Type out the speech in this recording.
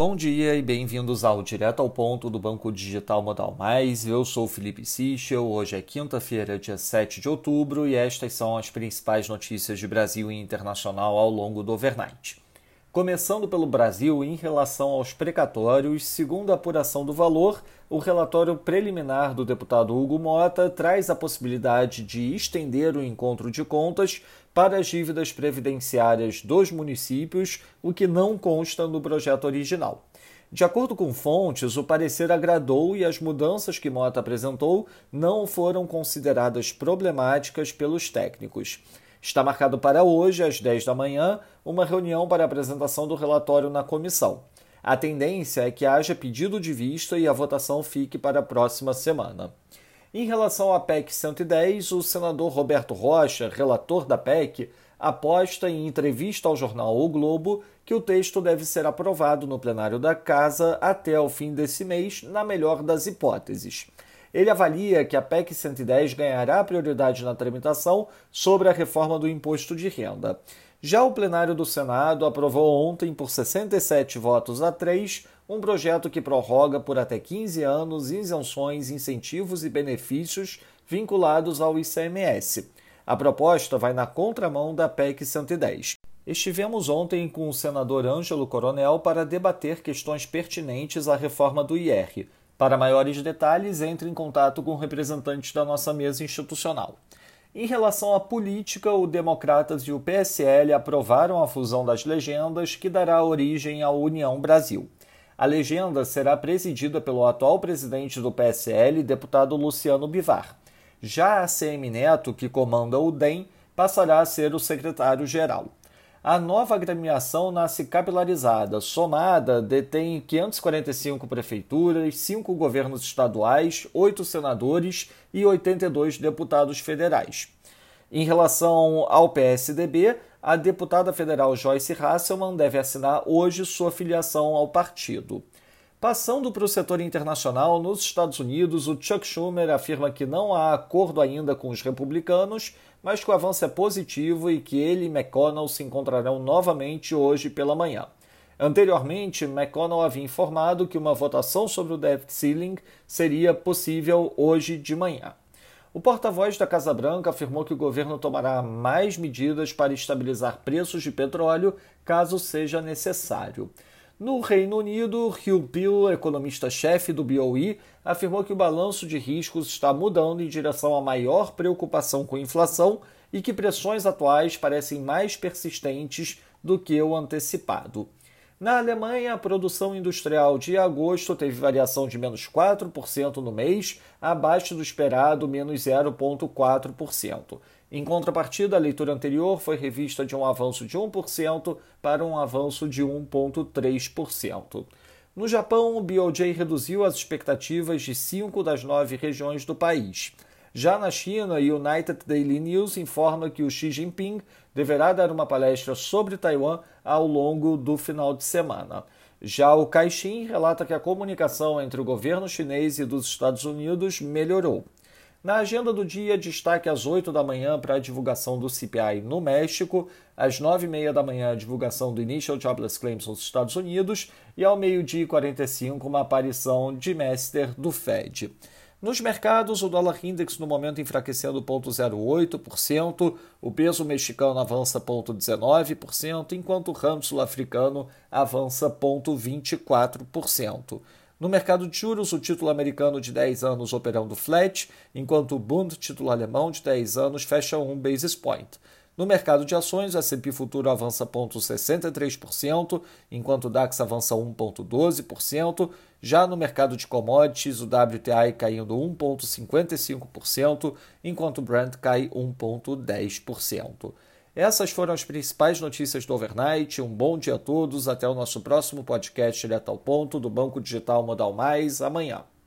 Bom dia e bem-vindos ao Direto ao Ponto do Banco Digital Modal Mais. Eu sou Felipe Sichel. Hoje é quinta-feira, dia 7 de outubro, e estas são as principais notícias de Brasil e internacional ao longo do overnight. Começando pelo Brasil, em relação aos precatórios, segundo a apuração do valor, o relatório preliminar do deputado Hugo Mota traz a possibilidade de estender o encontro de contas para as dívidas previdenciárias dos municípios, o que não consta no projeto original. De acordo com fontes, o parecer agradou e as mudanças que Mota apresentou não foram consideradas problemáticas pelos técnicos. Está marcado para hoje, às 10 da manhã, uma reunião para apresentação do relatório na comissão. A tendência é que haja pedido de vista e a votação fique para a próxima semana. Em relação à PEC 110, o senador Roberto Rocha, relator da PEC, aposta em entrevista ao jornal O Globo que o texto deve ser aprovado no plenário da Casa até o fim desse mês, na melhor das hipóteses. Ele avalia que a PEC 110 ganhará prioridade na tramitação sobre a reforma do imposto de renda. Já o plenário do Senado aprovou ontem, por 67 votos a 3, um projeto que prorroga por até 15 anos isenções, incentivos e benefícios vinculados ao ICMS. A proposta vai na contramão da PEC 110. Estivemos ontem com o senador Ângelo Coronel para debater questões pertinentes à reforma do IR. Para maiores detalhes, entre em contato com representantes da nossa mesa institucional. Em relação à política, o Democratas e o PSL aprovaram a fusão das legendas, que dará origem à União Brasil. A legenda será presidida pelo atual presidente do PSL, deputado Luciano Bivar. Já a CM Neto, que comanda o DEM, passará a ser o secretário-geral. A nova agremiação nasce capilarizada, somada, detém 545 prefeituras, 5 governos estaduais, 8 senadores e 82 deputados federais. Em relação ao PSDB, a deputada federal Joyce Hasselman deve assinar hoje sua filiação ao partido. Passando para o setor internacional, nos Estados Unidos, o Chuck Schumer afirma que não há acordo ainda com os republicanos, mas que o avanço é positivo e que ele e McConnell se encontrarão novamente hoje pela manhã. Anteriormente, McConnell havia informado que uma votação sobre o debt ceiling seria possível hoje de manhã. O porta-voz da Casa Branca afirmou que o governo tomará mais medidas para estabilizar preços de petróleo caso seja necessário. No Reino Unido, Hugh Peel, economista-chefe do BOE, afirmou que o balanço de riscos está mudando em direção a maior preocupação com inflação e que pressões atuais parecem mais persistentes do que o antecipado. Na Alemanha, a produção industrial de agosto teve variação de menos 4% no mês, abaixo do esperado menos 0,4%. Em contrapartida, a leitura anterior foi revista de um avanço de 1% para um avanço de 1,3%. No Japão, o BOJ reduziu as expectativas de cinco das nove regiões do país. Já na China, o United Daily News informa que o Xi Jinping deverá dar uma palestra sobre Taiwan ao longo do final de semana. Já o Caixin relata que a comunicação entre o governo chinês e dos Estados Unidos melhorou. Na agenda do dia, destaque às 8 da manhã para a divulgação do CPI no México, às 9 e meia da manhã a divulgação do Initial Jobless Claims nos Estados Unidos e ao meio-dia e 45 uma aparição de Mester do Fed. Nos mercados, o dólar index no momento enfraquecendo 0,08%, o peso mexicano avança 0,19%, enquanto o ramo sul-africano avança 0,24%. No mercado de juros, o título americano de 10 anos operando flat, enquanto o Bund, título alemão de 10 anos, fecha 1 basis point. No mercado de ações, o S&P Futuro avança 0,63%, enquanto o DAX avança 1,12%. Já no mercado de commodities, o WTI caindo 1,55%, enquanto o Brent cai 1,10%. Essas foram as principais notícias do overnight. Um bom dia a todos. Até o nosso próximo podcast direto ao ponto do Banco Digital Modal Mais amanhã.